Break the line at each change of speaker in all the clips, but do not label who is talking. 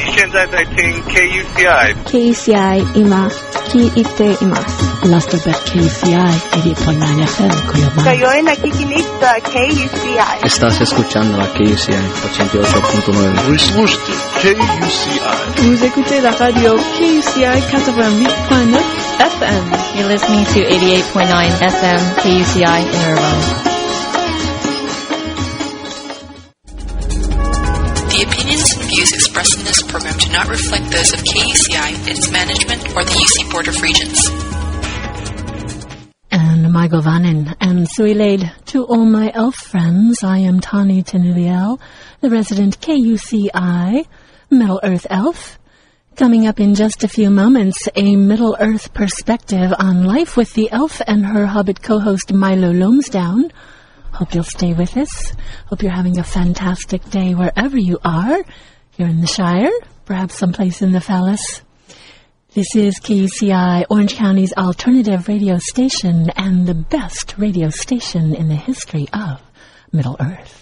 你现在在听 KUCI
KCI 今聞いています。
Last of KCI 88.9 FM Koyoman.
Kayo nakikinig sa KUCI.
Estás escuchando a KUCI 88.9.
Вы слушаете KUCI.
Vous écoutez la radio KCI 88.9 FM.
You're listening to 88.9 FM KUCI in Irvine.
Reflect those of KUCI, its management, or the UC Board of Regents.
And Vanin and Suilaid to all my elf friends. I am Tani Tenuviel, the resident KUCI Middle Earth elf. Coming up in just a few moments, a Middle Earth perspective on life with the elf and her hobbit co-host Milo Lomsdown. Hope you'll stay with us. Hope you're having a fantastic day wherever you are. Here in the Shire, perhaps someplace in the Phallus. This is KUCI, Orange County's alternative radio station and the best radio station in the history of Middle Earth.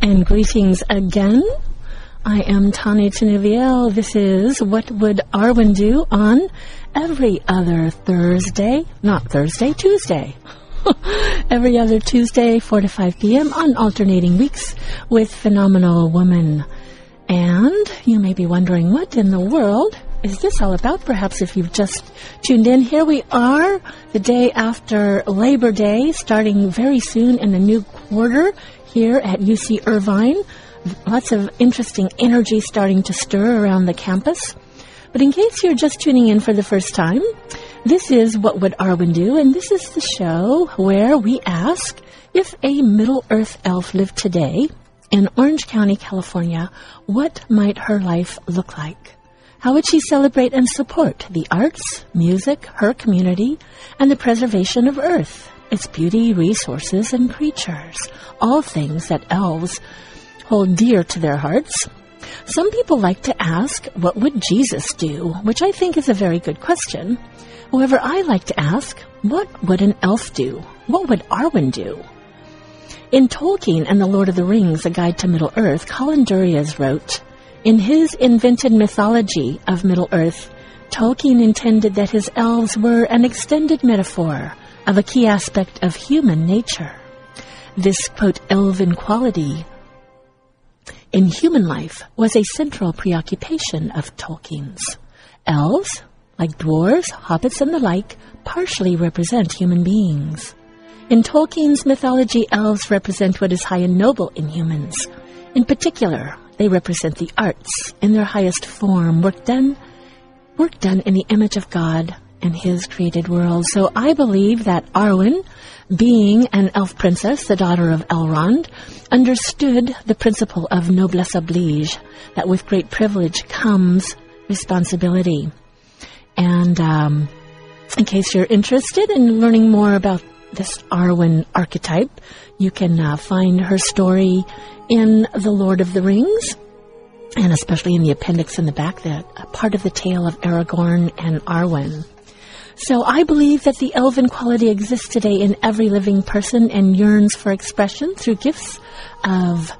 And greetings again. I am Tani Tenuviel. This is What Would Arwen Do on every other Thursday, not Thursday, Tuesday. every other Tuesday, 4 to 5 p.m. on alternating weeks with Phenomenal Woman. And you may be wondering, what in the world is this all about? Perhaps if you've just tuned in, here we are, the day after Labor Day, starting very soon in the new quarter here at UC Irvine. Lots of interesting energy starting to stir around the campus. But in case you're just tuning in for the first time, this is What Would Arwen Do? And this is the show where we ask if a Middle Earth elf lived today in Orange County, California, what might her life look like? How would she celebrate and support the arts, music, her community, and the preservation of Earth, its beauty, resources, and creatures? All things that elves hold dear to their hearts. Some people like to ask, what would Jesus do? Which I think is a very good question. However, I like to ask, what would an elf do? What would Arwen do? In Tolkien and The Lord of the Rings, A Guide to Middle Earth, Colin Duriez wrote, In his invented mythology of Middle Earth, Tolkien intended that his elves were an extended metaphor of a key aspect of human nature. This, quote, elven quality in human life was a central preoccupation of Tolkien's. Elves, like dwarves, hobbits, and the like, partially represent human beings. In Tolkien's mythology, elves represent what is high and noble in humans. In particular, they represent the arts in their highest form, work done, work done in the image of God and His created world. So I believe that Arwen, being an elf princess, the daughter of Elrond, understood the principle of noblesse oblige, that with great privilege comes responsibility. And um, in case you're interested in learning more about this Arwen archetype, you can uh, find her story in The Lord of the Rings, and especially in the appendix in the back, uh, part of the tale of Aragorn and Arwen. So I believe that the elven quality exists today in every living person and yearns for expression through gifts of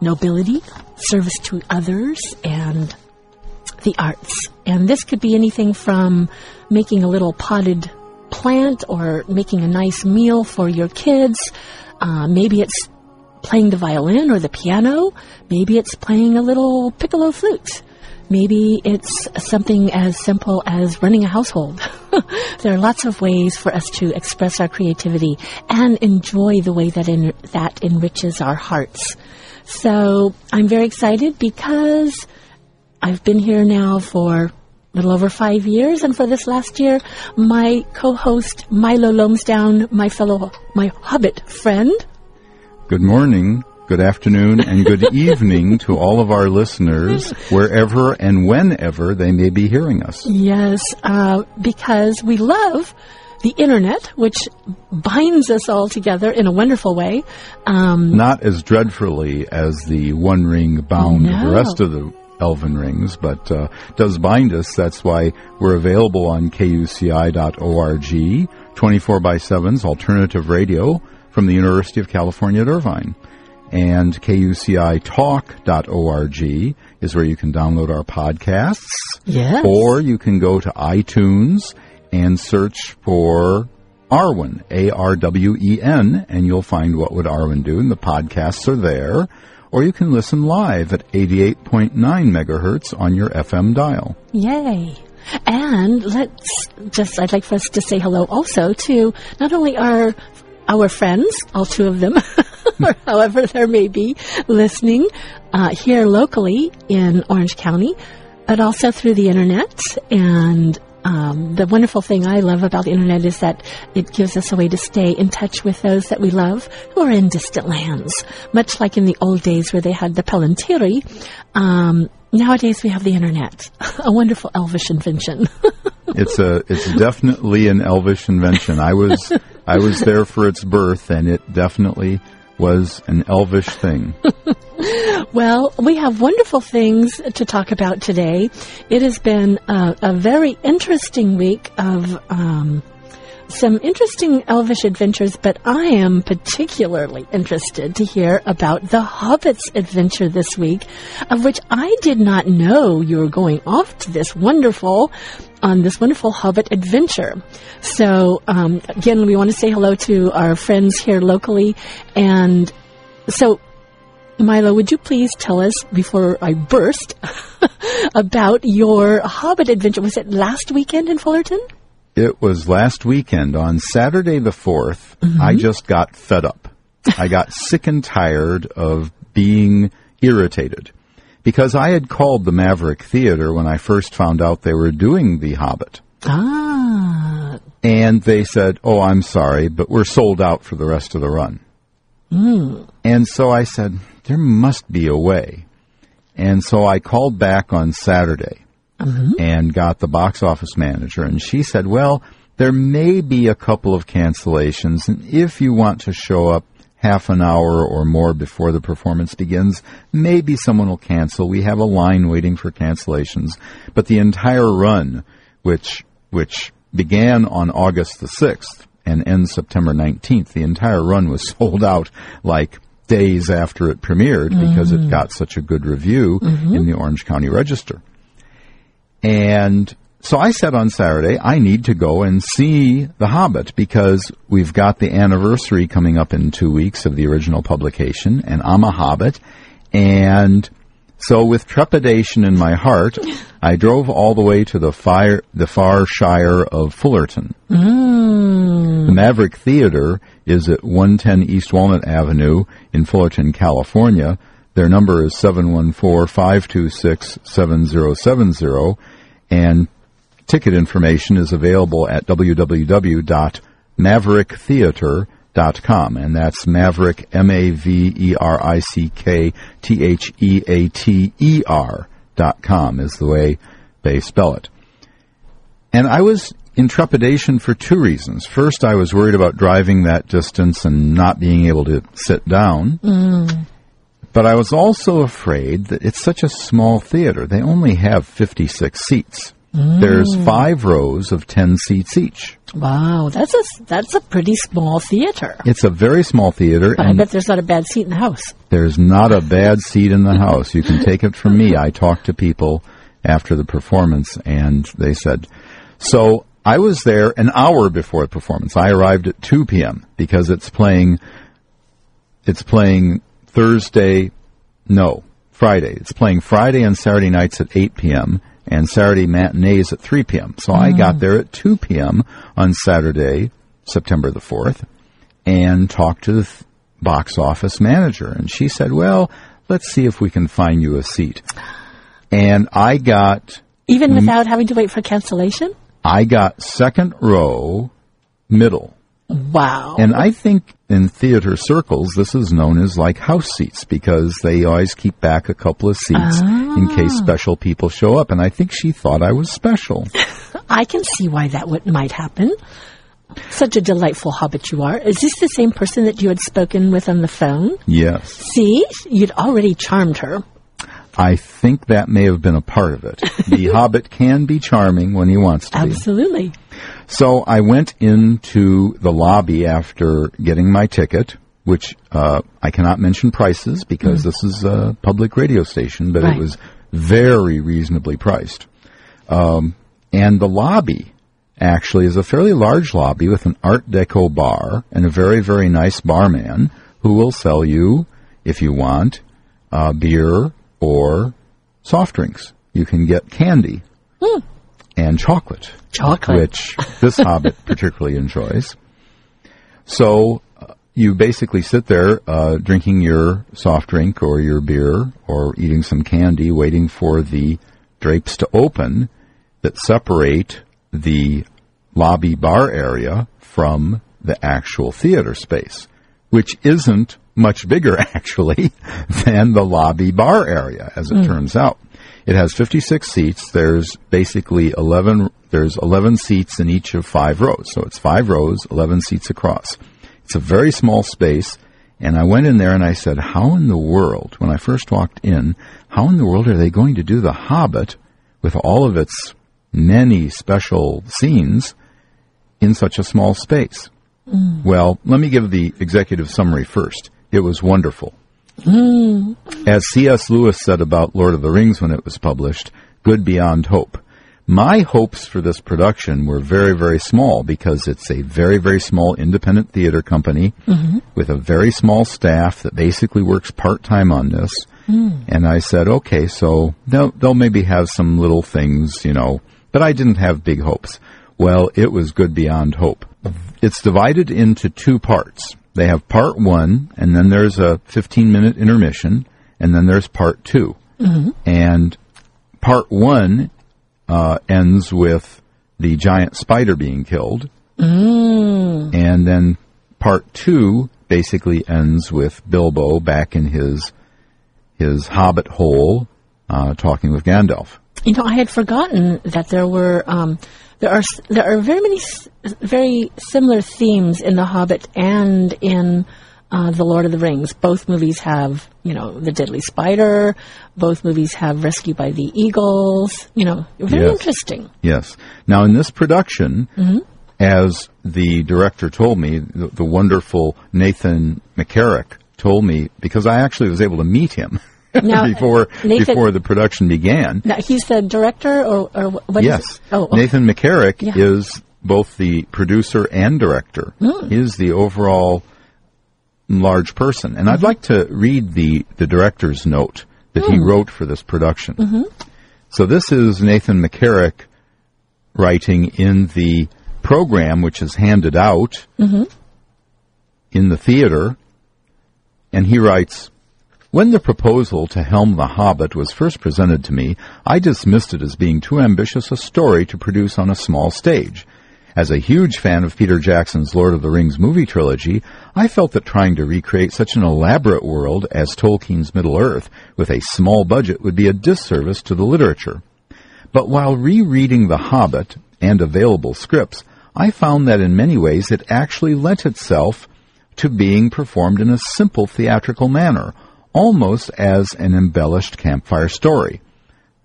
nobility, service to others, and the arts. And this could be anything from making a little potted plant or making a nice meal for your kids. Uh, maybe it's playing the violin or the piano. Maybe it's playing a little piccolo flute. Maybe it's something as simple as running a household. there are lots of ways for us to express our creativity and enjoy the way that en- that enriches our hearts. So I'm very excited because I've been here now for a little over five years, and for this last year, my co-host Milo Lomsdown, my fellow, my Hobbit friend,
Good morning, good afternoon, and good evening to all of our listeners, wherever and whenever they may be hearing us.
Yes, uh, because we love the internet, which binds us all together in a wonderful way. Um,
Not as dreadfully as the One Ring bound
No.
the rest of the Elven rings, but uh, does bind us. That's why we're available on kuci.org, 24 by 7's alternative radio from the University of California at Irvine. And kucitalk.org is where you can download our podcasts.
Yes.
Or you can go to iTunes and search for Arwen, A-R-W-E-N, and you'll find What Would Arwen Do, and the podcasts are there. Or you can listen live at 88.9 megahertz on your FM dial.
Yay. And let's just, I'd like for us to say hello also to not only our, our friends, all two of them, or however there may be, listening uh, here locally in Orange County, but also through the internet. And um, the wonderful thing I love about the internet is that it gives us a way to stay in touch with those that we love who are in distant lands. Much like in the old days where they had the Palantiri, um, nowadays we have the internet. a wonderful elvish invention.
It's a, it's definitely an elvish invention. I was, I was there for its birth, and it definitely was an elvish thing.
Well, we have wonderful things to talk about today. It has been a, a very interesting week of um, some interesting elvish adventures, but I am particularly interested to hear about the Hobbit's adventure this week, of which I did not know you were going off to this wonderful on this wonderful Hobbit adventure. So, um, again, we want to say hello to our friends here locally, and so Milo, would you please tell us before I burst about your Hobbit adventure? Was it last weekend in Fullerton?
It was last weekend on Saturday the 4th. I just got fed up. I got sick and tired of being irritated because I had called the Maverick Theater when I first found out they were doing The Hobbit.
Ah,
And they said, Oh, I'm sorry, but we're sold out for the rest of the run. And so I said, There must be a way. And so I called back on Saturday Mm-hmm. and got the box office manager, and she said, Well, there may be a couple of cancellations, and if you want to show up half an hour or more before the performance begins, maybe someone will cancel. We have a line waiting for cancellations. But the entire run, which which began on August the 6th and ends September 19th, the entire run was sold out like days after it premiered because it mm-hmm. got such a good review mm-hmm. in the Orange County Register. And so I said on Saturday, I need to go and see The Hobbit because we've got the anniversary coming up in two weeks of the original publication, and I'm a Hobbit. And so with trepidation in my heart, I drove all the way to the fire, the far shire of Fullerton. Mm. The Maverick Theater is at 110 East Walnut Avenue in Fullerton, California. Their number is 714-526-7070 and ticket information is available at www.mavericktheater.com and that's Maverick M A V E R I C K T H E A T E R dot com is the way they spell it. And I was in trepidation for two reasons. First, I was worried about driving that distance and not being able to sit down. Mm. But I was also afraid that it's such a small theater. They only have 56 seats. There's mm. five rows of 10 seats each.
wow, that's a that's a pretty small theater.
It's a very small theater,
But I bet there's not a bad seat in the house.
There's not a bad seat in the house. You can take it from me. I talked to people after the performance and they said, so I was there an hour before the performance. I arrived at 2 p.m. because it's playing, it's playing Thursday, no, Friday. It's playing Friday and Saturday nights at 8 p.m. and Saturday matinees at 3 p.m. So I got mm. there at 2 p.m. on Saturday, September the 4th and talked to the th- box office manager. And she said, well, let's see if we can find you a seat. And I got,
Even without having to wait for cancellation?
I got second row, middle.
Wow.
And I think in theater circles, this is known as like house seats because they always keep back a couple of seats in case ah. special people show up. And I think she thought I was special.
I can see why that would, might happen. Such a delightful hobbit you are. Is this the same person that you had spoken with on the phone?
Yes.
See, you'd already charmed her.
I think that may have been a part of it. The hobbit can be charming when he wants to be.
Absolutely.
So I went into the lobby after getting my ticket, which uh, I cannot mention prices because this is a public radio station, but
Right.
it was very reasonably priced. Um, and the lobby actually is a fairly large lobby with an Art Deco bar and a very, very nice barman who will sell you, if you want, uh, beer or soft drinks. You can get candy and chocolate
Chocolate.
which this hobbit particularly enjoys. So uh, you basically sit there uh, drinking your soft drink or your beer or eating some candy, waiting for the drapes to open that separate the lobby bar area from the actual theater space, which isn't much bigger actually than the lobby bar area, as it turns out. It has 56 seats. There's basically 11, there's 11 seats in each of five rows. So it's five rows, 11 seats across. It's a very small space. And I went in there and I said, how in the world, when I first walked in, how in the world are they going to do The Hobbit with all of its many special scenes in such a small space? Mm. Well, let me give the executive summary first. It was wonderful. Mm. As C.S. Lewis said about Lord of the Rings when it was published, good beyond hope. My hopes for this production were very, very small because it's a very, very small independent theater company mm-hmm. with a very small staff that basically works part time on this. Mm. And I said, okay, so they'll, they'll maybe have some little things, you know, but I didn't have big hopes. Well, it was good beyond hope. It's divided into two parts. They have part one, and then there's a 15 minute intermission, and then there's part 2 And part one uh, ends with the giant spider being killed. And then part two basically ends with Bilbo back in his his hobbit hole uh, talking with Gandalf.
You know, I had forgotten that there were um, there are there are very many very similar themes in The Hobbit and in uh, The Lord of the Rings. Both movies have you know the deadly spider. Both movies have Rescue by the Eagles. You know, very
Yes.
interesting.
Yes. Now, in this production, as the director told me, the, the wonderful Nathan McCarrick told me, because I actually was able to meet him
Now,
before
Nathan-
before the production began.
Now he's the director, or, or what is
yes.
Oh.
Nathan McCarrick
Yeah.
is both the producer and director. He is the overall large person. And I'd
Mm-hmm.
like to read the, the director's note that he
Hmm.
wrote for this production.
Mm-hmm.
So this is Nathan McCarrick writing in the program which is handed out
Mm-hmm.
in the theater. And he writes, when the proposal to helm The Hobbit was first presented to me, I dismissed it as being too ambitious a story to produce on a small stage. As a huge fan of Peter Jackson's Lord of the Rings movie trilogy, I felt that trying to recreate such an elaborate world as Tolkien's Middle Earth with a small budget would be a disservice to the literature. But while rereading The Hobbit and available scripts, I found that in many ways it actually lent itself to being performed in a simple theatrical manner, almost as an embellished campfire story.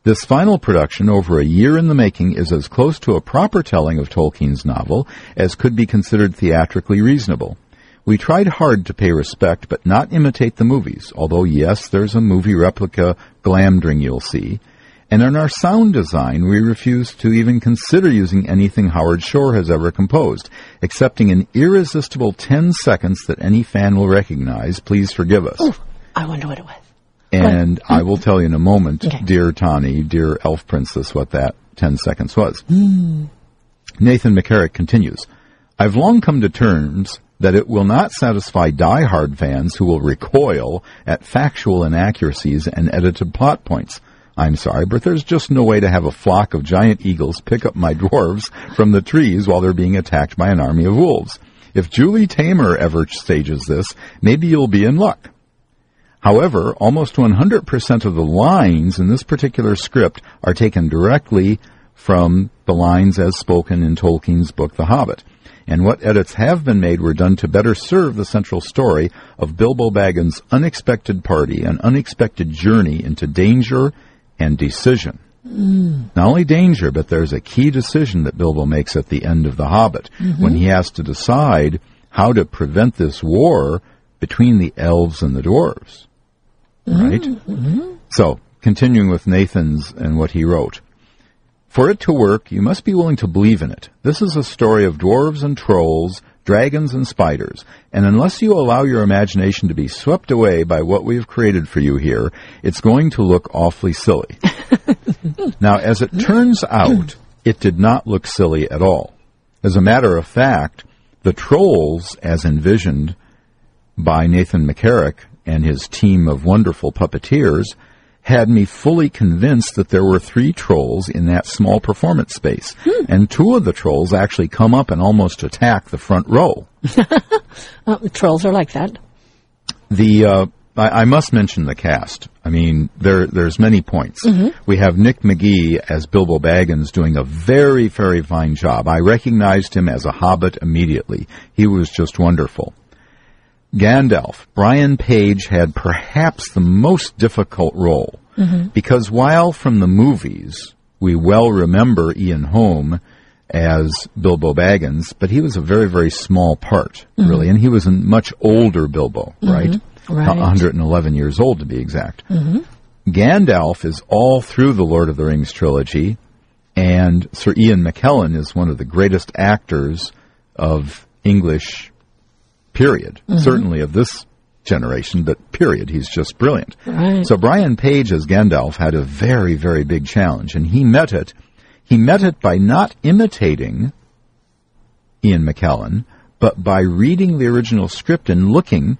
This final production, over a year in the making, is as close to a proper telling of Tolkien's novel as could be considered theatrically reasonable. We tried hard to pay respect, but not imitate the movies, although yes, there's a movie replica Glamdring you'll see. And in our sound design, we refused to even consider using anything Howard Shore has ever composed, excepting an irresistible 10 seconds that any fan will recognize. Please forgive us.
I wonder what it was.
And I will tell you in a moment,
Okay.
dear Tawny, dear Elf Princess, what that 10 seconds was. Hmm. Nathan McCarrick continues, I've long come to terms that it will not satisfy die-hard fans who will recoil at factual inaccuracies and edited plot points. I'm sorry, but there's just no way to have a flock of giant eagles pick up my dwarves from the trees while they're being attacked by an army of wolves. If Julie Taymor ever stages this, maybe you'll be in luck. However, almost 100% of the lines in this particular script are taken directly from the lines as spoken in Tolkien's book The Hobbit. and what edits have been made were done to better serve the central story of Bilbo Baggins' unexpected party and unexpected journey into danger and decision. Mm. Not only danger, but there's a key decision that Bilbo makes at the end of The Hobbit mm-hmm. when he has to decide how to prevent this war between the elves and the dwarves. Right? So, continuing with Nathan's and what he wrote. For it to work, you must be willing to believe in it. This is a story of dwarves and trolls, dragons and spiders, and unless you allow your imagination to be swept away by what we have created for you here, it's going to look awfully silly. now, as it turns out, it did not look silly at all. As a matter of fact, the trolls, as envisioned by Nathan McCarrick and his team of wonderful puppeteers, had me fully convinced that there were three trolls in that small performance space. And two of the trolls actually come up and almost attack the front row.
Trolls are like that.
The uh, I, I must mention the cast. I mean, there there's many points. We have Nick McGee as Bilbo Baggins doing a very very fine job. I recognized him as a Hobbit immediately. He was just wonderful. Gandalf, Brian Page had perhaps the most difficult role mm-hmm. because while from the movies we well remember Ian Holm as Bilbo Baggins, but he was a very very small part mm-hmm. really, and he was a much older Bilbo, mm-hmm. right?
Right.
111 years old to be exact. Gandalf is all through the Lord of the Rings trilogy, and Sir Ian McKellen is one of the greatest actors of English period, mm-hmm. certainly of this generation, but period. He's just brilliant.
Right.
So Brian Page as Gandalf had a very, very big challenge, and he met it. He met it by not imitating Ian McKellen, but by reading the original script and looking.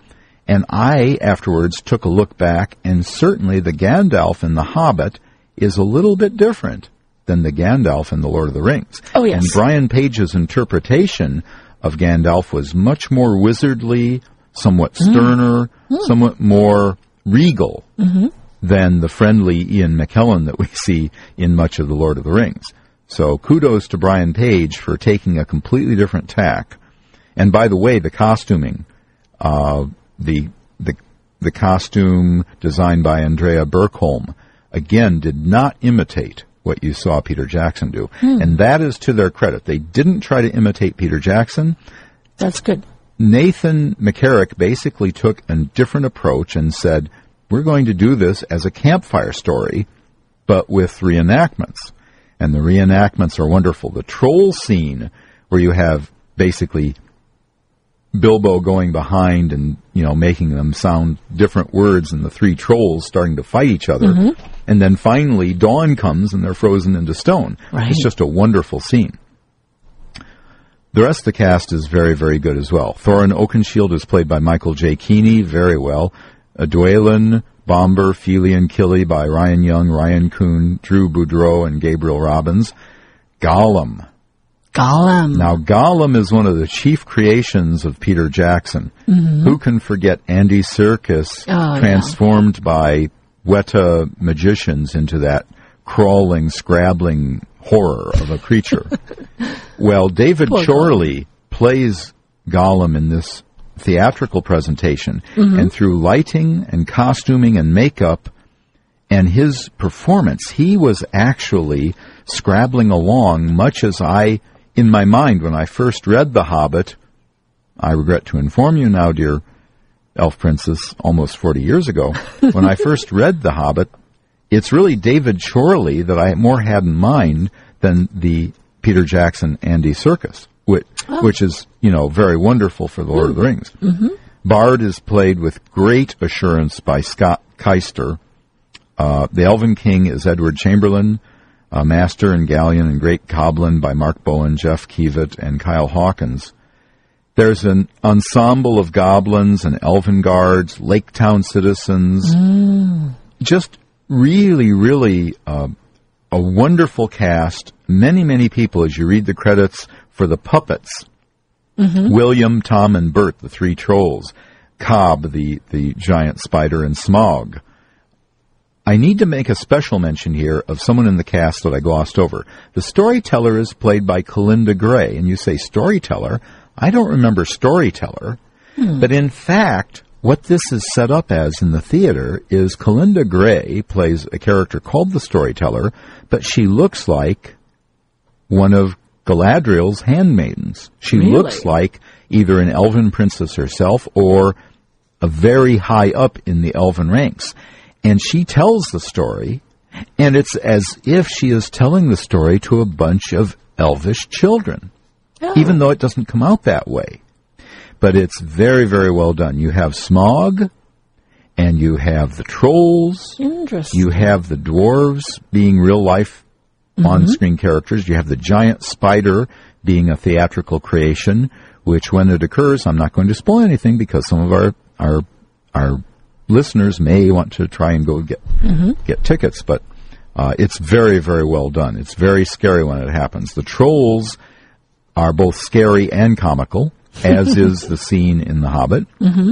And I afterwards took a look back, and certainly the Gandalf in The Hobbit is a little bit different than the Gandalf in The Lord of the Rings.
Oh, yes.
And Brian Page's interpretation of Gandalf was much more wizardly, somewhat sterner, somewhat more regal than the friendly Ian McKellen that we see in much of The Lord of the Rings. So kudos to Brian Page for taking a completely different tack. And by the way, the costuming, uh, the, the, the costume designed by Andrea Burkholm, again, did not imitate what you saw Peter Jackson do. Hmm. And that is to their credit. They didn't try to imitate Peter Jackson.
That's good.
Nathan McCarrick basically took a different approach and said, we're going to do this as a campfire story, but with reenactments. And the reenactments are wonderful. The troll scene, where you have basically Bilbo going behind and, you know, making them sound different words and the three trolls starting to fight each other. Mm-hmm. And then finally dawn comes and they're frozen into stone.
Right.
It's just a wonderful scene. The rest of the cast is very, very good as well. Thorin Oakenshield is played by Michael J. Keeney very well. Uh, Dwalin, Bombur, Fili, and Kili by Ryan Young, Ryan Kuhn, Drew Boudreau, and Gabriel Robbins. Gollum.
Gollum.
Now, Gollum is one of the chief creations of Peter Jackson. Who can forget Andy Serkis
Oh, yeah.
transformed by Weta magicians into that crawling, scrabbling horror of a creature? well, David
Poor
Chorley plays Gollum in this theatrical presentation, mm-hmm. and through lighting and costuming and makeup, and his performance, he was actually scrabbling along much as I, in my mind, when I first read The Hobbit, I regret to inform you now, dear Elf Princess, almost 40 years ago, when I first read The Hobbit, it's really David Chorley that I more had in mind than the Peter Jackson Andy Serkis, which, which is, you know, very wonderful for The Lord of the Rings. Bard is played with great assurance by Scott Keister. Uh, the Elven King is Edward Chamberlain. Uh, Master and Galion and Great Goblin by Mark Bowen, Jeff Keevitt, and Kyle Hawkins. There's an ensemble of goblins and elven guards, Lake Town citizens. Just really, really uh, a wonderful cast. Many, many people, as you read the credits for the puppets. William, Tom, and Bert, the three trolls. Cobb, the, the giant spider, and Smaug. I need to make a special mention here of someone in the cast that I glossed over. The storyteller is played by Kalinda Gray, and you say storyteller? I don't remember storyteller, hmm. but in fact, what this is set up as in the theater is Kalinda Gray plays a character called the storyteller, but she looks like one of Galadriel's handmaidens. She
Really?
looks like either an elven princess herself or a very high up in the elven ranks. And she tells the story, and it's as if she is telling the story to a bunch of elvish children, even though it doesn't come out that way. But it's very, very well done. You have Smaug, and you have the trolls,
Interesting.
you have the dwarves being real life on screen characters. You have the giant spider being a theatrical creation, which when it occurs, I'm not going to spoil anything because some of our, our, our listeners may want to try and go get, get tickets, but, uh, it's very, very well done. It's very scary when it happens. The trolls are both scary and comical, as is the scene in The Hobbit. Mm-hmm.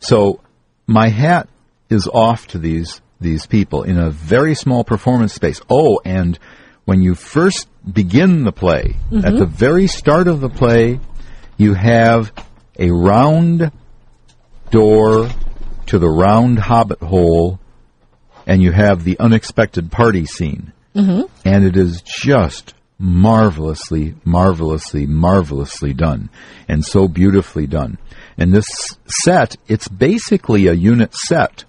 So my hat is off to these these people in a very small performance space. Oh, and when you first begin the play, at mm-hmm. the very start of the play, you have a round door to the round hobbit hole, and you have the unexpected party scene. Mm-hmm. And it is just marvelously, marvelously, marvelously done, and so beautifully done. And this set, it's basically a unit set,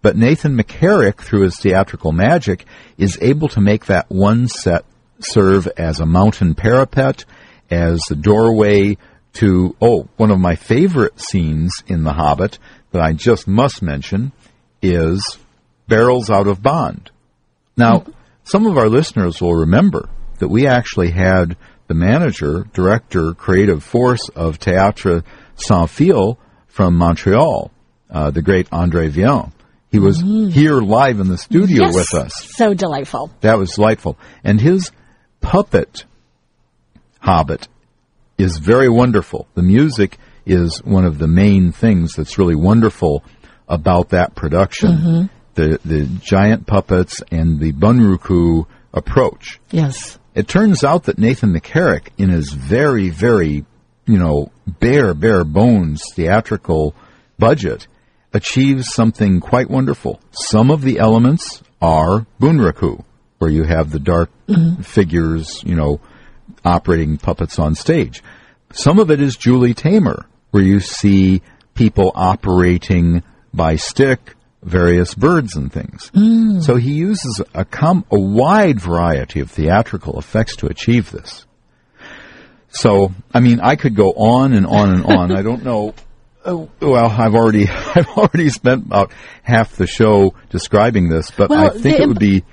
but Nathan McCarrick, through his theatrical magic, is able to make that one set serve as a mountain parapet, as the doorway to, oh, one of my favorite scenes in The Hobbit that I just must mention is Barrels Out of Bond. Now, mm-hmm. some of our listeners will remember that we actually had the manager, director, creative force of Théâtre Sans Fil from Montreal, uh, the great Andre Viens. He was here live in the studio
Yes.
with us.
So delightful.
That was delightful. And his puppet Hobbit is very wonderful. The music is one of the main things that's really wonderful about that production. The the giant puppets and the Bunraku approach.
Yes.
It turns out that Nathan McCarrick, in his very, very, you know, bare, bare bones theatrical budget, achieves something quite wonderful. Some of the elements are Bunraku, where you have the dark mm-hmm. figures, you know, operating puppets on stage. Some of it is Julie Taymor, where you see people operating by stick various birds and things. So he uses a, com- a wide variety of theatrical effects to achieve this. So, I mean, I could go on and on and on. I don't know. Oh, well, I've already I've already spent about half the show describing this, but I think it would be.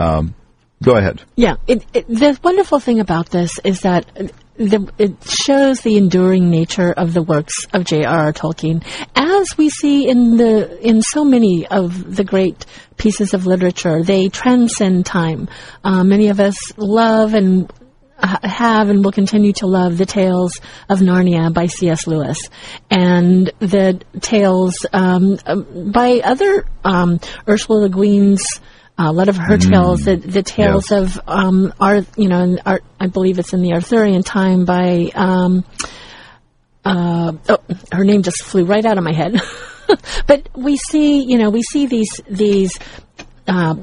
Um, go ahead.
Yeah, it, it, the wonderful thing about this is that the, it shows the enduring nature of the works of J.R.R. Tolkien, as we see in the in so many of the great pieces of literature. They transcend time. Uh, many of us love and ha- have and will continue to love the tales of Narnia by C.S. Lewis and the tales um, um, by other um, Ursula Le Guin's. A lot of her tales, the, the tales
Yes.
of um, you know, in Ar- I believe it's in the Arthurian time by um, uh, oh, her name just flew right out of my head. but we see, you know, we see these these uh,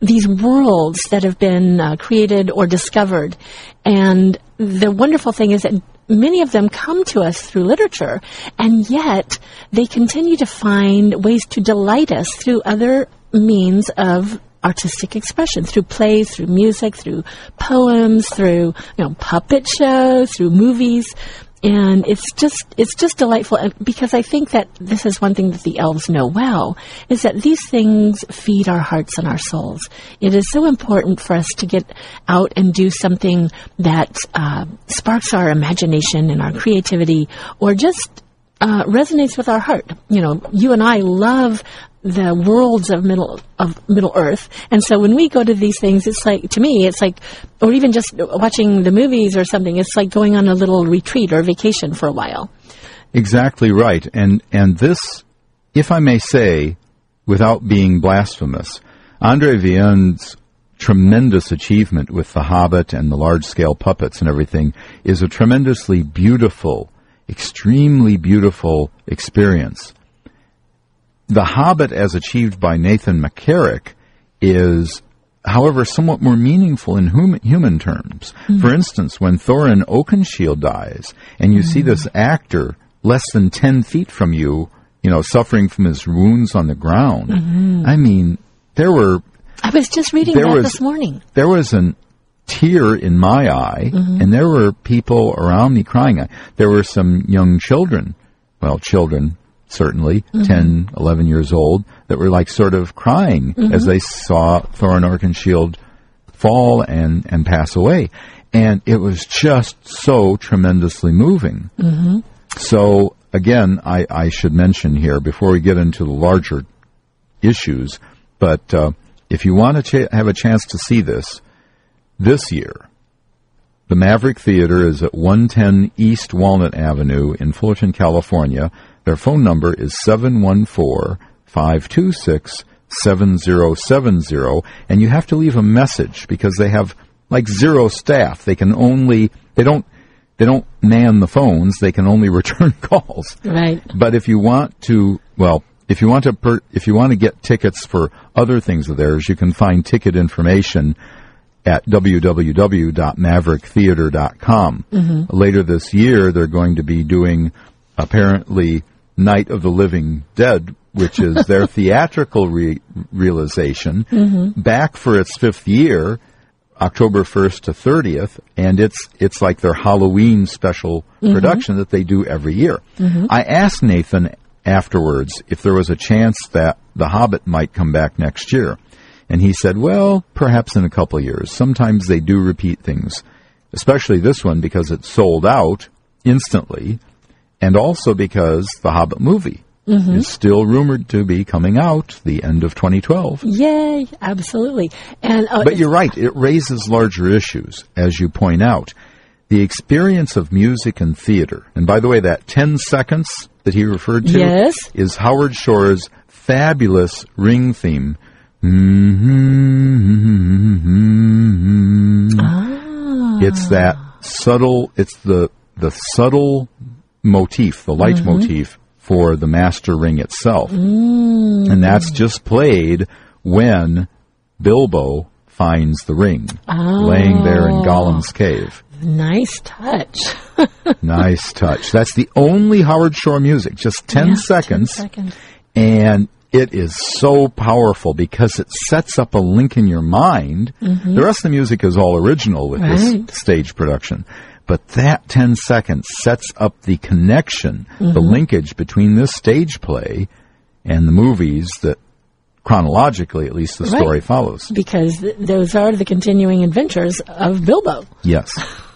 these worlds that have been uh, created or discovered, and the wonderful thing is that many of them come to us through literature, and yet they continue to find ways to delight us through other means of artistic expression through plays, through music, through poems, through you know puppet shows, through movies, and it's just it's just delightful because I think that this is one thing that the elves know well is that these things feed our hearts and our souls. It is so important for us to get out and do something that uh, sparks our imagination and our creativity, or just uh, resonates with our heart. You know, you and I love the worlds of middle of Middle Earth, and so when we go to these things, it's like to me, it's like, or even just watching the movies or something. It's like going on a little retreat or vacation for a while.
Exactly right. And and this, if I may say, without being blasphemous, Andre Viens's tremendous achievement with The Hobbit and the large scale puppets and everything is a tremendously beautiful, extremely beautiful experience. The Hobbit, as achieved by Nathan McCarrick, is, however, somewhat more meaningful in hum- human terms. Mm-hmm. For instance, when Thorin Oakenshield dies, and you see mm-hmm. this actor less than 10 feet from you, you know, suffering from his wounds on the ground, mm-hmm. I mean, there were
I was just reading that
was-
this morning.
there was an tear in my eye, and there were people around me crying. There were some young children, well, children, certainly, ten, eleven 10, 11 years old, that were like sort of crying mm-hmm. as they saw Thorin Oakenshield fall and, and pass away. And it was just so tremendously moving. Mm-hmm. So, again, I, I should mention here, before we get into the larger issues, but uh, if you want to ch- have a chance to see this, this year, the Maverick Theater is at 110 East Walnut Avenue in Fullerton, California. Their phone number is 714 526 7070, and you have to leave a message because they have like zero staff. They can only, they don't, they don't man the phones. They can only return calls.
Right.
But if you want to, well, if you want to, per, if you want to get tickets for other things of theirs, you can find ticket information at www.mavericktheater.com. Mm-hmm. Later this year, they're going to be doing apparently Night of the Living Dead, which is their theatrical re- realization, mm-hmm. back for its fifth year. October 1st to 30th, and it's it's like their Halloween special mm-hmm. production that they do every year. Mm-hmm. I asked Nathan afterwards if there was a chance that The Hobbit might come back next year, and he said, "Well, perhaps in a couple of years. Sometimes they do repeat things, especially this one because it sold out instantly, and also because The Hobbit movie is still rumored to be coming out the end of 2012."
Yay, absolutely. And uh,
But you're right, it raises larger issues, as you point out. The experience of music and theater, and by the way, that 10 seconds that he referred to
Yes.
is Howard Shore's fabulous ring theme. Ah, It's that subtle, it's the, the subtle motif, the leitmotif mm-hmm. for the master ring itself. Mm. And that's just played when Bilbo finds the ring laying there in Gollum's oh. cave.
nice touch.
Nice touch. That's the only Howard Shore music, just 10
Yeah,
seconds.
10 seconds.
And it is so powerful because it sets up a link in your mind. Mm-hmm. The rest of the music is all original with
Right.
this stage production. But that 10 seconds sets up the connection, the mm-hmm. linkage between this stage play and the movies that chronologically, at least the
Right.
story follows.
Because th- those are the continuing adventures of Bilbo.
Yes.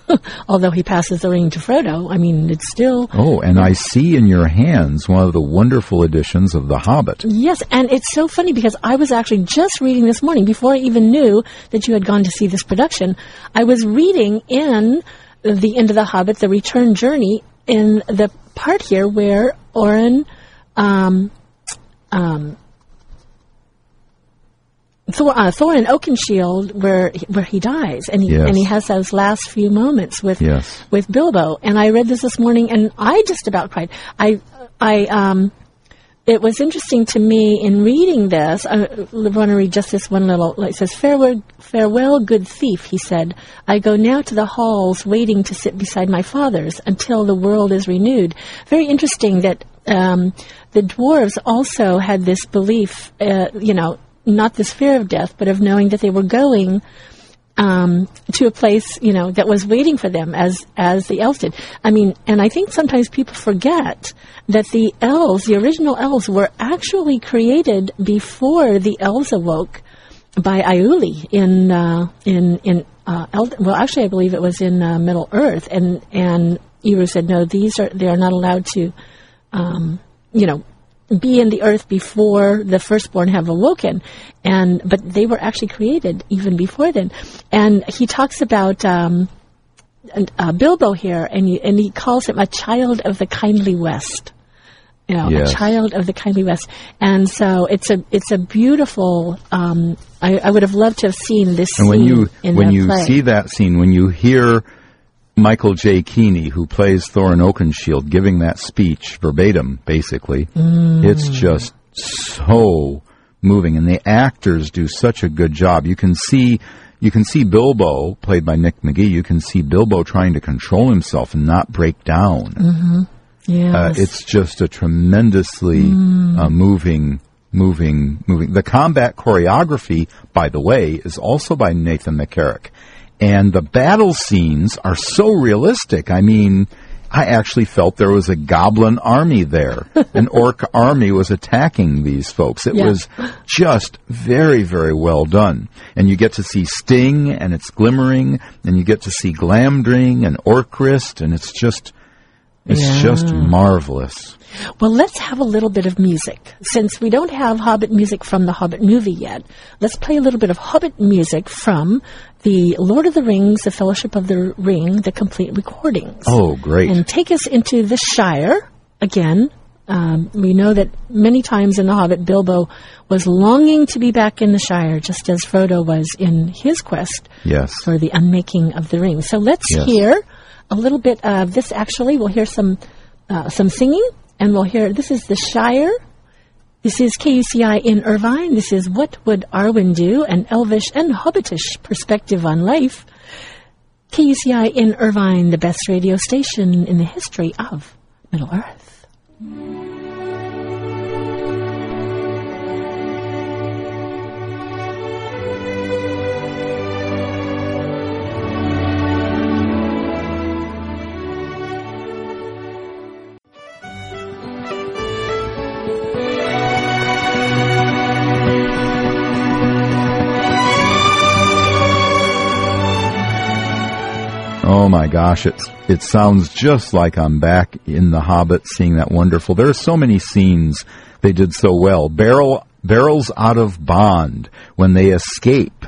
Although he passes the ring to Frodo, I mean, it's still.
Oh, and I see in your hands one of the wonderful editions of The Hobbit.
Yes, and it's so funny because I was actually just reading this morning before I even knew that you had gone to see this production. I was reading in the end of the Hobbit, the Return Journey, in the part here where Oren, um, um, Thor, uh, Thorin Oakenshield, where where he dies, and he
Yes.
and he has those last few moments with
Yes.
with Bilbo. And I read this this morning, and I just about cried. I I um, it was interesting to me in reading this. I want to read just this one little. It says, "Farewell, farewell, good thief," he said. "I go now to the halls, waiting to sit beside my fathers until the world is renewed." Very interesting that um, the dwarves also had this belief. Uh, you know, not this fear of death, but of knowing that they were going um, to a place, you know, that was waiting for them as as the elves did. I mean, and I think sometimes people forget that the elves, the original elves, were actually created before the elves awoke by Aulë in uh, in in uh, Eld- well, actually, I believe it was in uh, Middle Earth, and and Eru said, no, these are they are not allowed to, um, you know, be in the earth before the firstborn have awoken and but they were actually created even before then and he talks about um, uh, Bilbo here and he, and he calls him a child of the kindly west You know,
Yes.
a child of the kindly West, and so it's a it's a beautiful. Um, I, I would have loved to have seen this
And when
scene
you when you
play.
see that scene, when you hear Michael J. Keeney, who plays Thorin Oakenshield, giving that speech verbatim, basically,
Mm.
it's just so moving, and the actors do such a good job. You can see. You can see Bilbo, played by Nick McGee. You can see Bilbo trying to control himself and not break down.
yes.
Uh, it's just a tremendously uh, moving, moving, moving. The combat choreography, by the way, is also by Nathan McCarrick, and the battle scenes are so realistic. I mean, I actually felt there was a goblin army there. An orc army was attacking these folks. It
Yeah.
was just very, very well done. And you get to see Sting, and it's glimmering, and you get to see Glamdring and Orcrist, and it's just. It's
Yeah.
just marvelous.
Well, let's have a little bit of music. Since we don't have Hobbit music from the Hobbit movie yet, let's play a little bit of Hobbit music from the Lord of the Rings, The Fellowship of the Ring, the complete recordings.
Oh, great.
And take us into the Shire again. Um, we know that many times in The Hobbit, Bilbo was longing to be back in the Shire, just as Frodo was in his quest
yes.
for the unmaking of the ring. So let's
Yes.
hear a little bit of this. Actually, we'll hear some uh, some singing, and we'll hear. This is the Shire. This is KUCI in Irvine. This is what would Arwen do? An Elvish and Hobbitish perspective on life. KUCI in Irvine, the best radio station in the history of Middle Earth.
Gosh, it's it sounds just like I'm back in The Hobbit, seeing that wonderful. There are so many scenes they did so well. Barrel barrels out of bond when they escape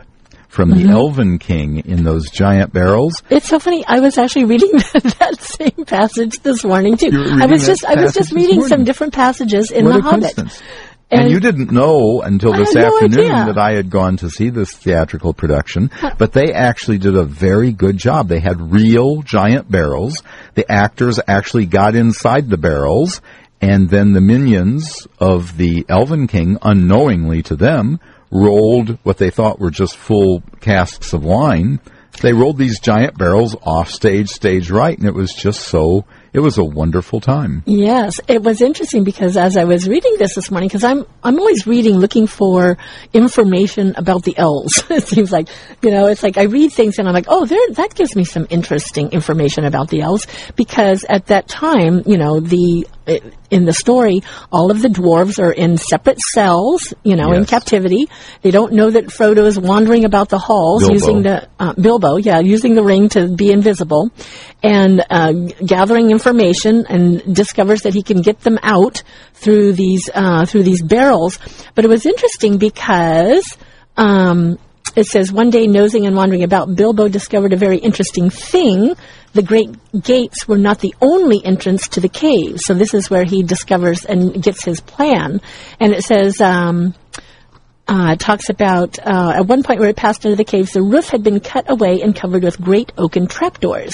from
Mm-hmm.
the Elven King in those giant barrels.
It's so funny. I was actually reading that, same passage this morning too. I was just I was just reading some different passages in
what
The Hobbit.
coincidence. And,
And-
you didn't know until this
had no
afternoon that I had gone to see this theatrical production, but they actually did a very good job. They had real giant barrels. The actors actually got inside the barrels, and then the minions of the Elven King, unknowingly to them, rolled what they thought were just full casks of wine. They rolled these giant barrels off stage, stage right, and it was just so, it was a wonderful time.
Yes, it was interesting because as I was reading this this morning, because I'm I'm always reading, looking for information about the elves. it seems like you know, it's like I read things and I'm like, oh, there that gives me some interesting information about the elves because at that time, you know, the in the story, all of the dwarves are in separate cells, you know, in captivity. They don't know that Frodo is wandering about the halls
Bilbo.
using the uh, Bilbo, yeah, using the ring to be invisible, and uh, g- gathering information, and discovers that he can get them out through these uh, through these barrels. But it was interesting because. Um, it says one day nosing and wandering about, Bilbo discovered a very interesting thing. The great gates were not the only entrance to the cave. So this is where he discovers and gets his plan. And it says, um, uh, it talks about uh, at one point where it passed into the caves, the roof had been cut away and covered with great oaken trapdoors.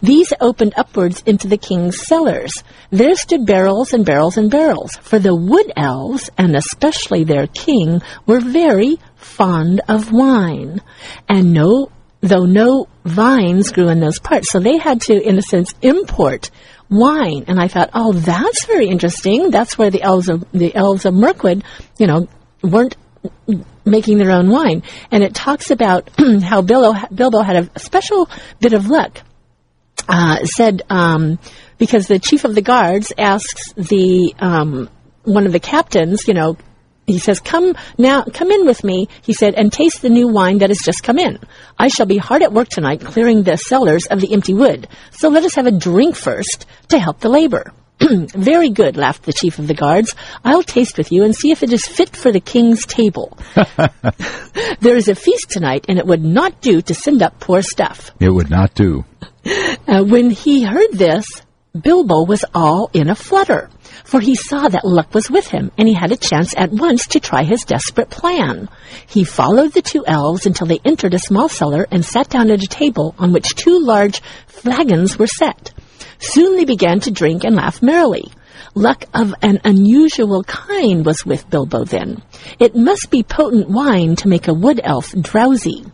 These opened upwards into the king's cellars. There stood barrels and barrels and barrels, for the wood elves, and especially their king, were very fond of wine, and no, though no vines grew in those parts, so they had to, in a sense, import wine. And I thought, oh, that's very interesting. That's where the elves of the elves of Mirkwood, you know, weren't making their own wine. And it talks about how Bilbo, Bilbo had a special bit of luck. Uh, said um, because the chief of the guards asks the um, one of the captains, you know, he says, "Come now, come in with me." He said, "and taste the new wine that has just come in. I shall be hard at work tonight, clearing the cellars of the empty wood. So let us have a drink first to help the labor." Very good, laughed the chief of the guards. I'll taste with you and see if it is fit for the king's table. there is a feast tonight, and it would not do to send up poor stuff.
It would not do.
Uh, when he heard this, Bilbo was all in a flutter, for he saw that luck was with him, and he had a chance at once to try his desperate plan. He followed the two elves until they entered a small cellar and sat down at a table on which two large flagons were set. Soon they began to drink and laugh merrily. Luck of an unusual kind was with Bilbo then. It must be potent wine to make a wood elf drowsy.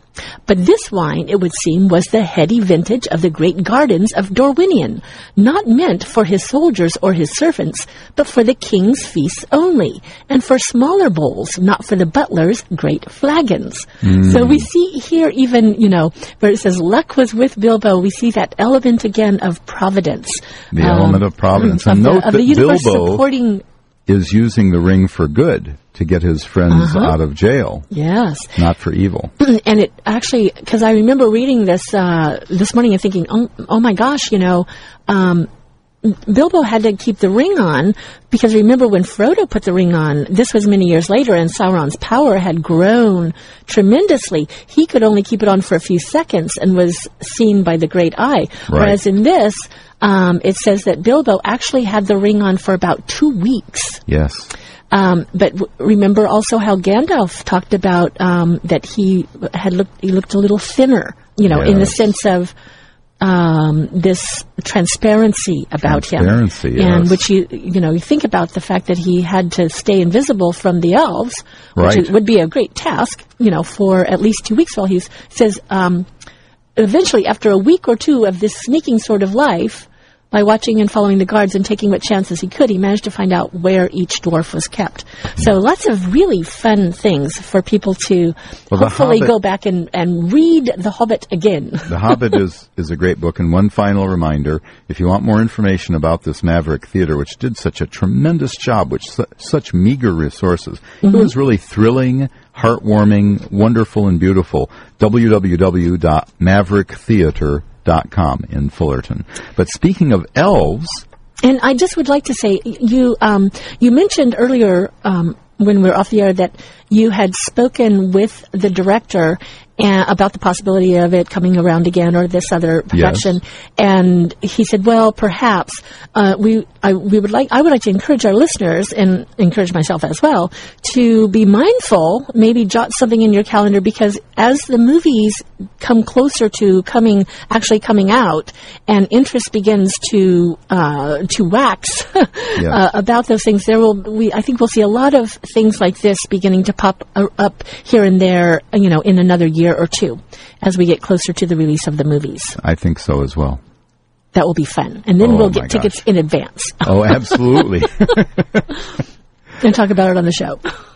But this wine, it would seem, was the heady vintage of the great gardens of Dorwinion, not meant for his soldiers or his servants, but for the king's feasts only, and for smaller bowls, not for the butler's great flagons. So we see here even, you know, where it says luck was with Bilbo, we see that element again of providence.
The
Um,
element of providence.
of
And
the,
note
of
that
the universe
Bilbo
supporting,
is using the ring for good to get his friends
Uh-huh.
out of jail,
yes.
not for evil.
and it actually because I remember reading this uh, this morning and thinking, oh, oh my gosh, you know, um, Bilbo had to keep the ring on because remember when Frodo put the ring on, this was many years later, and Sauron's power had grown tremendously. He could only keep it on for a few seconds and was seen by the Great Eye. Whereas in this, um, it says that Bilbo actually had the ring on for about two weeks.
Yes.
Um, but w- remember also how Gandalf talked about um, that he had looked he looked a little thinner, you know, in the sense of um, this transparency about
Transparency,
him, and which you you know you think about the fact that he had to stay invisible from the elves, which
Right.
is- would be a great task, you know, for at least two weeks while he says. Um, eventually, after a week or two of this sneaking sort of life, by watching and following the guards and taking what chances he could, he managed to find out where each dwarf was kept. So lots of really fun things for people to
Well,
hopefully
Hobbit-
go back and, and read The Hobbit again.
The Hobbit is, is a great book. And one final reminder, if you want more information about this Maverick Theater, which did such a tremendous job with su- such meager resources, it mm-hmm. was really thrilling, heartwarming, wonderful, and beautiful. www.mavericktheater.com in Fullerton. But speaking of elves,
And I just would like to say, you um, you mentioned earlier um, when we were off the air that you had spoken with the director uh, about the possibility of it coming around again or this other production, and he said, "Well, perhaps uh, we I, we would like I would like to encourage our listeners and encourage myself as well to be mindful, maybe jot something in your calendar because as the movies come closer to coming actually coming out and interest begins to uh, to wax uh, about those things there will we I think we'll see a lot of things like this beginning to pop uh, up here and there you know in another year or two as we get closer to the release of the movies
I think so as well.
that will be fun and then
Oh,
we'll get tickets
gosh.
in advance
Oh, absolutely.
and talk about it on the show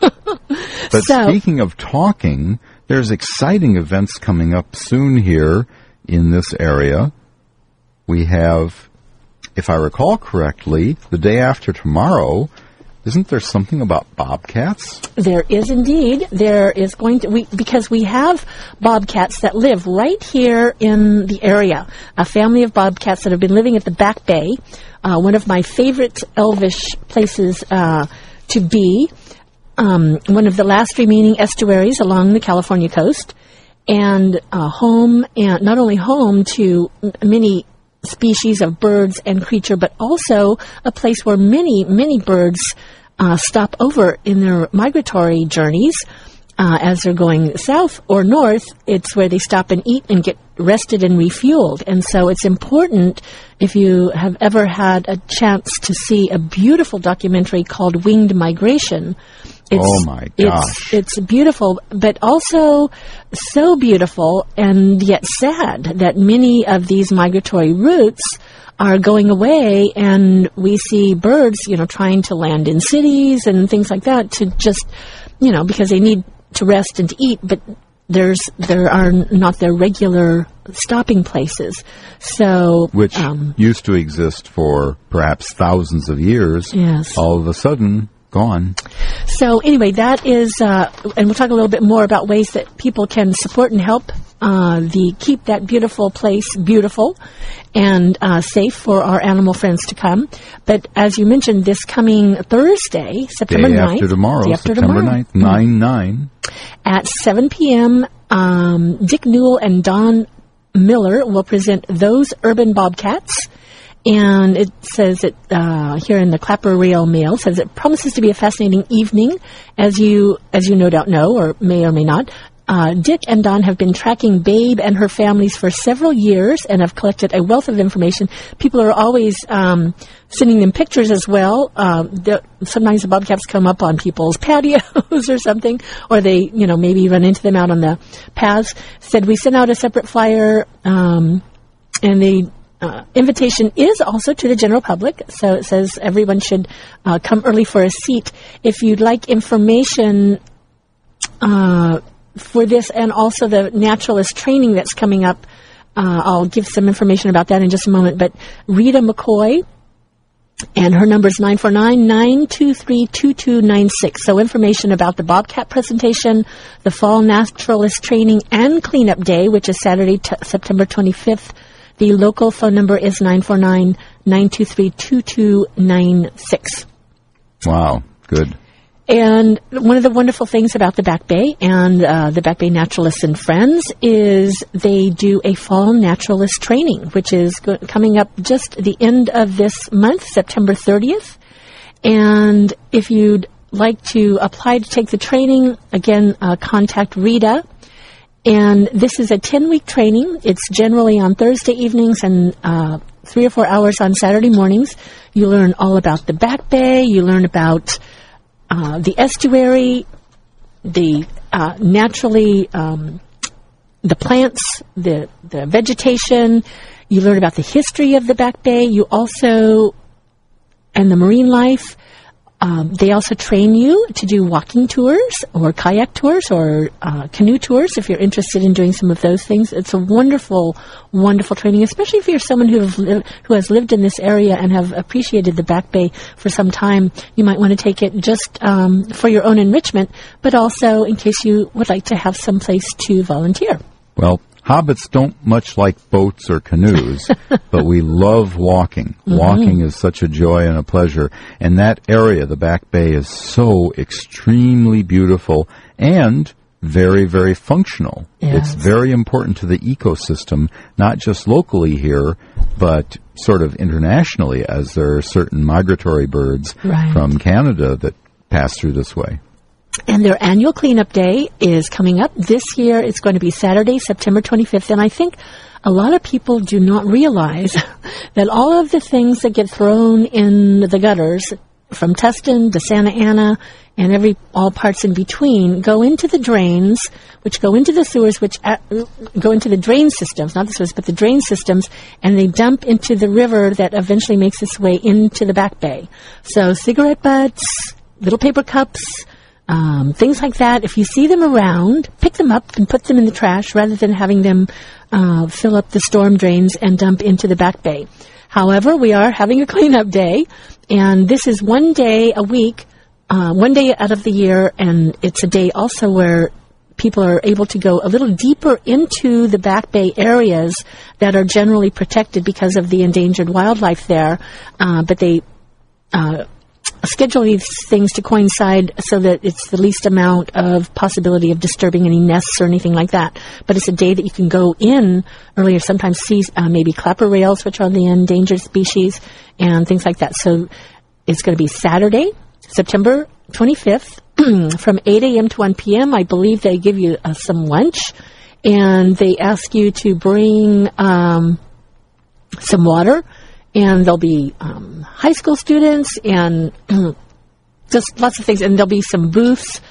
But
So-
speaking of talking, there's exciting events coming up soon here in this area. We have, if I recall correctly, the day after tomorrow. Isn't there something about bobcats?
There is indeed. There is going to we because we have bobcats that live right here in the area. A family of bobcats that have been living at the Back Bay, uh, one of my favorite elvish places uh, to be. Um, one of the last remaining estuaries along the California coast, and home and not only home to many species of birds and creature, but also a place where many, many birds uh, stop over in their migratory journeys. Uh, as they're going south or north, it's where they stop and eat and get rested and refueled. And so it's important if you have ever had a chance to see a beautiful documentary called Winged Migration. It's,
Oh, my gosh.
It's, it's beautiful, but also so beautiful and yet sad that many of these migratory routes are going away and we see birds, you know, trying to land in cities and things like that to just, you know, because they need to rest and to eat, but there's, there are not their regular stopping places. So,
Which
um,
used to exist for perhaps thousands of years.
Yes.
All of a sudden,
So anyway, that is, uh, and we'll talk a little bit more about ways that people can support and help uh, the keep that beautiful place beautiful and uh, safe for our animal friends to come. But as you mentioned, this coming Thursday, September
Day
9th,
after tomorrow,
after
September
tomorrow,
9th, 9 9.
at 7 p.m., um, Dick Newell and Don Miller will present Those Urban Bobcats. And it says it uh, here in the Clapper Rail Mail says it promises to be a fascinating evening, as you as you no doubt know or may or may not. Uh, Dick and Don have been tracking Babe and her families for several years and have collected a wealth of information. People are always um, sending them pictures as well. The- sometimes the bobcats come up on people's patios or something, or they, you know, maybe run into them out on the paths. Said we sent out a separate flyer, um, and the uh, invitation is also to the general public. So it says everyone should uh, come early for a seat. If you'd like information uh, for this and also the naturalist training that's coming up, uh, I'll give some information about that in just a moment. But Rita McCoy, and her number is 949-923-2296. So information about the Bobcat presentation, the Fall Naturalist Training and Cleanup Day, which is Saturday, t- September 25th. The local phone number is 949-923-2296.
Wow, good.
And one of the wonderful things about the Back Bay and uh, the Back Bay Naturalists and Friends is they do a fall naturalist training, which is go- coming up just the end of this month, September 30th. And if you'd like to apply to take the training, again, uh, contact Rita. And this is a 10 week training. It's generally on Thursday evenings and uh, three or four hours on Saturday mornings. You learn all about the Back Bay. You learn about uh, the estuary, the uh, naturally um, the plants, the the vegetation. You learn about the history of the Back Bay. You also and the marine life. Um, they also train you to do walking tours or kayak tours or uh, canoe tours if you're interested in doing some of those things. It's a wonderful, wonderful training, especially if you're someone who who has lived in this area and have appreciated the Back Bay for some time. You might want to take it just um, for your own enrichment, but also in case you would like to have some place to volunteer.
Well, hobbits don't much like boats or canoes, but we love walking. Mm-hmm. Walking is such a joy and a pleasure. And that area, the Back Bay, is so extremely beautiful and very, very functional.
Yes.
It's very important to the ecosystem, not just locally here, but sort of internationally, as there are certain migratory birds
Right.
from Canada that pass through this way.
And their annual cleanup day is coming up. This year it's going to be Saturday, September 25th. And I think a lot of people do not realize that all of the things that get thrown in the gutters from Tustin to Santa Ana and every all parts in between go into the drains, which go into the sewers, which uh, go into the drain systems, not the sewers, but the drain systems, and they dump into the river that eventually makes its way into the back bay. So cigarette butts, little paper cups, um, things like that. If you see them around, pick them up and put them in the trash rather than having them uh, fill up the storm drains and dump into the back bay. However, we are having a cleanup day, and this is one day a week, uh, one day out of the year, and it's a day also where people are able to go a little deeper into the back bay areas that are generally protected because of the endangered wildlife there, uh, but they uh, schedule these things to coincide so that it's the least amount of possibility of disturbing any nests or anything like that. But it's a day that you can go in earlier, sometimes see uh, maybe clapper rails, which are the endangered species, and things like that. So it's going to be Saturday, September 25th, from 8 a.m. to 1 p.m. I believe they give you uh, some lunch, and they ask you to bring um, some water, and there'll be um, high school students and just lots of things, and there'll be some booths.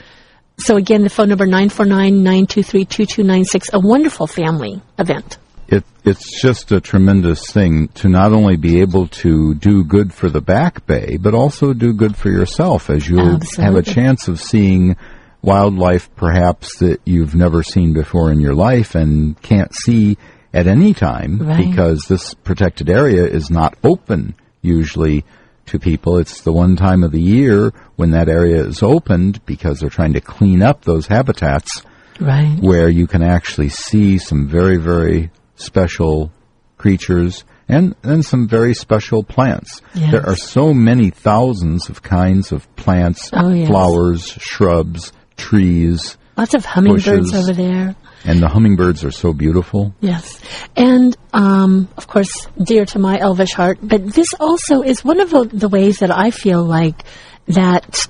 So again, the phone number 949-923-2296, a wonderful family event.
it, it's just a tremendous thing to not only be able to do good for the back bay, but also do good for yourself as you'll have a chance of seeing wildlife perhaps that you've never seen before in your life and can't see at any time
Right.
because this protected area is not open usually to people. It's the one time of the year when that area is opened because they're trying to clean up those habitats
Right.
where you can actually see some very, very special creatures and, and some very special plants.
Yes.
There are so many thousands of kinds of plants,
Oh, yes.
flowers, shrubs, trees.
Lots of hummingbirds
Bushes.
over there.
And the hummingbirds are so beautiful.
Yes. And, um, of course, dear to my elvish heart, but this also is one of the, the ways that I feel like that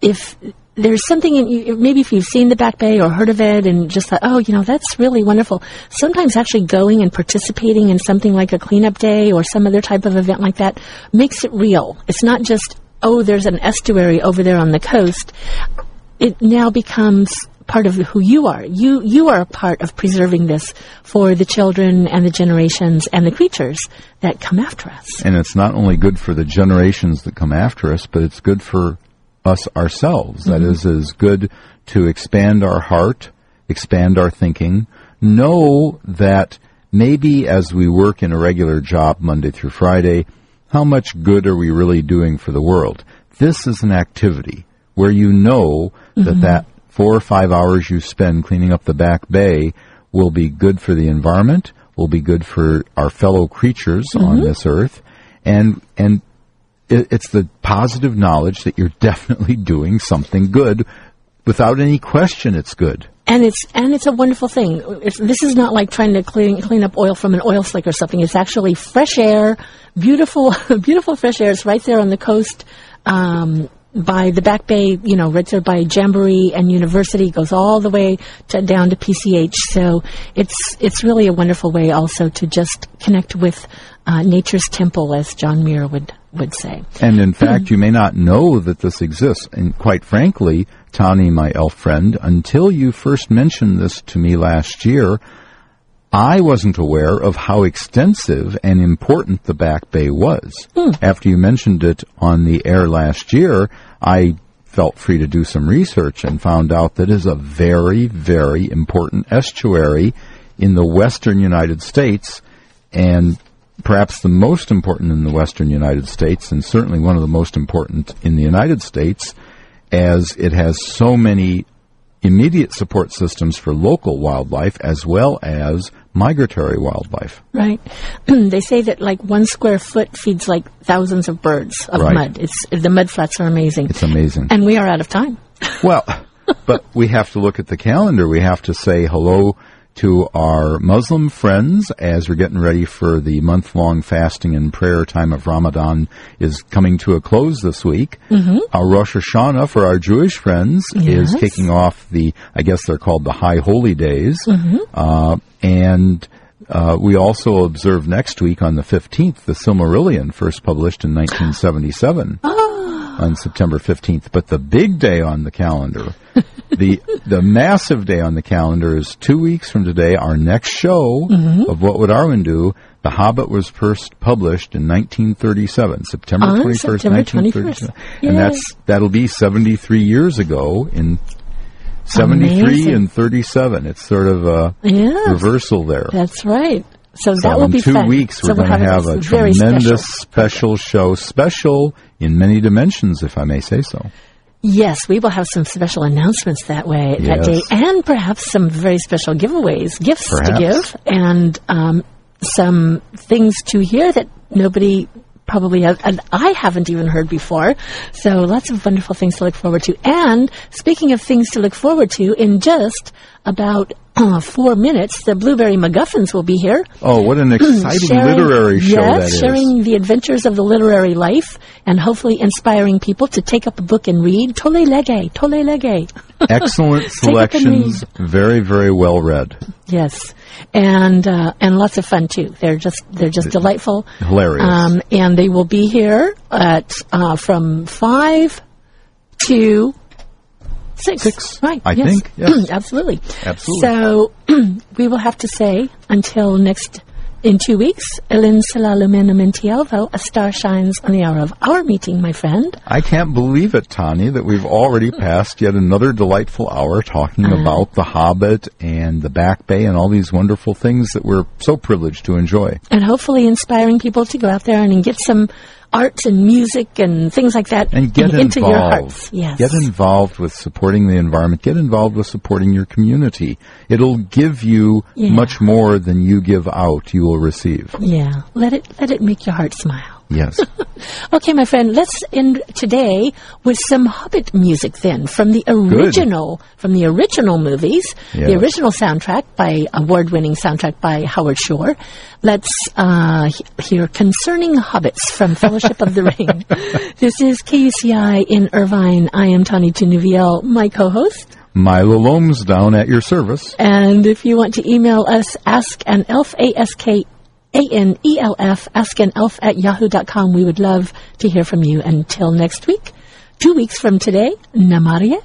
if there's something in you, maybe if you've seen the Back Bay or heard of it and just thought, oh, you know, that's really wonderful. Sometimes actually going and participating in something like a cleanup day or some other type of event like that makes it real. It's not just, oh, there's an estuary over there on the coast. It now becomes part of who you are. You you are a part of preserving this for the children and the generations and the creatures that come after us.
And it's not only good for the generations that come after us, but it's good for us ourselves. That
Mm-hmm.
is, is good to expand our heart, expand our thinking, know that maybe as we work in a regular job Monday through Friday, how much good are we really doing for the world? This is an activity where you know that that four or five hours you spend cleaning up the back bay will be good for the environment, will be good for our fellow creatures on this earth, and and it, it's the positive knowledge that you're definitely doing something good. Without any question, it's good.
And it's and it's a wonderful thing. It's, this is not like trying to clean clean up oil from an oil slick or something. It's actually fresh air, beautiful, beautiful fresh air. It's right there on the coast. Um, by the Back Bay, you know, right there by Jamboree and University, goes all the way to, down to PCH. So it's it's really a wonderful way also to just connect with uh, nature's temple, as John Muir would would say.
And in fact, you may not know that this exists. And quite frankly, Tani, my elf friend, until you first mentioned this to me last year, I wasn't aware of how extensive and important the Back Bay was. Hmm. After you mentioned it on the air last year, I felt free to do some research and found out that it is a very, very important estuary in the western United States and perhaps the most important in the western United States and certainly one of the most important in the United States as it has so many immediate support systems for local wildlife as well as migratory wildlife.
Right. they say that like one square foot feeds like thousands of birds of
Right.
mud. It's the mud flats are amazing.
It's amazing.
and we are out of time.
Well, but we have to look at the calendar. We have to say hello to our Muslim friends as we're getting ready for the month long fasting and prayer time of Ramadan is coming to a close this week. Mm-hmm. Our Rosh Hashanah for our Jewish friends is kicking off the, I guess they're called the High Holy Days. Uh, and uh, we also observe next week on the 15th the Silmarillion, first published in 1977 on September 15th. But the big day on the calendar, the the massive day on the calendar is two weeks from today. Our next show mm-hmm. of What Would Arwen Do? The Hobbit was first published in 1937, September
On
21st,
September
1937,
21st.
and that's that'll be 73 years ago in 73
Amazing.
and 37. It's sort of a
Yes.
reversal there.
That's right. So,
So
that will
in
be
two
fun.
weeks, we're
we'll
going to have
a
a tremendous
special.
special show, special in many dimensions, if I may say so.
Yes, we will have some special announcements that way that day, and perhaps some very special giveaways, gifts to give, and um, some things to hear that nobody probably has, and I haven't even heard before. So lots of wonderful things to look forward to. And speaking of things to look forward to, in just about uh, four minutes, the Blueberry MacGuffins will be here.
Oh, what an exciting
Sharing-
literary show
yes,
that is.
sharing the adventures of the literary life and hopefully inspiring people to take up a book and read. Tolle lege, tolle lege.
Excellent
Take up and
selections, very, very well read.
Yes, and uh, and lots of fun too. They're just they're just delightful,
Hilarious.
Um, and they will be here at uh, from five to six.
Six,
right?
I
yes.
think, yes.
absolutely,
Absolutely.
So we will have to say until next. In two weeks, Elin Salalumena a star shines on the hour of our meeting, my friend.
I can't believe it, Tani, that we've already passed yet another delightful hour talking
Uh-huh.
about The Hobbit and the Back Bay and all these wonderful things that we're so privileged to enjoy.
and hopefully inspiring people to go out there and get some art and music and things like that
And get
in- into
involved.
your hearts. Yes.
Get involved with supporting the environment. Get involved with supporting your community. It'll give you
Yeah.
much more than you give out, you will receive.
yeah. Let it let it make your heart smile.
Yes.
Okay, my friend, let's end today with some Hobbit music then from the original from the original movies, the original soundtrack by award-winning soundtrack by Howard Shore. Let's uh, hear concerning hobbits from Fellowship of the Ring. This is KUCI in Irvine. I am Tani Tenuviel, my co-host.
Milo Loams down at your service.
And if you want to email us, ask an elf, A-S-K a-N-E-L-F, Ask an elf at yahoo.com. We would love to hear from you. Until next week, two weeks from today, Namárië.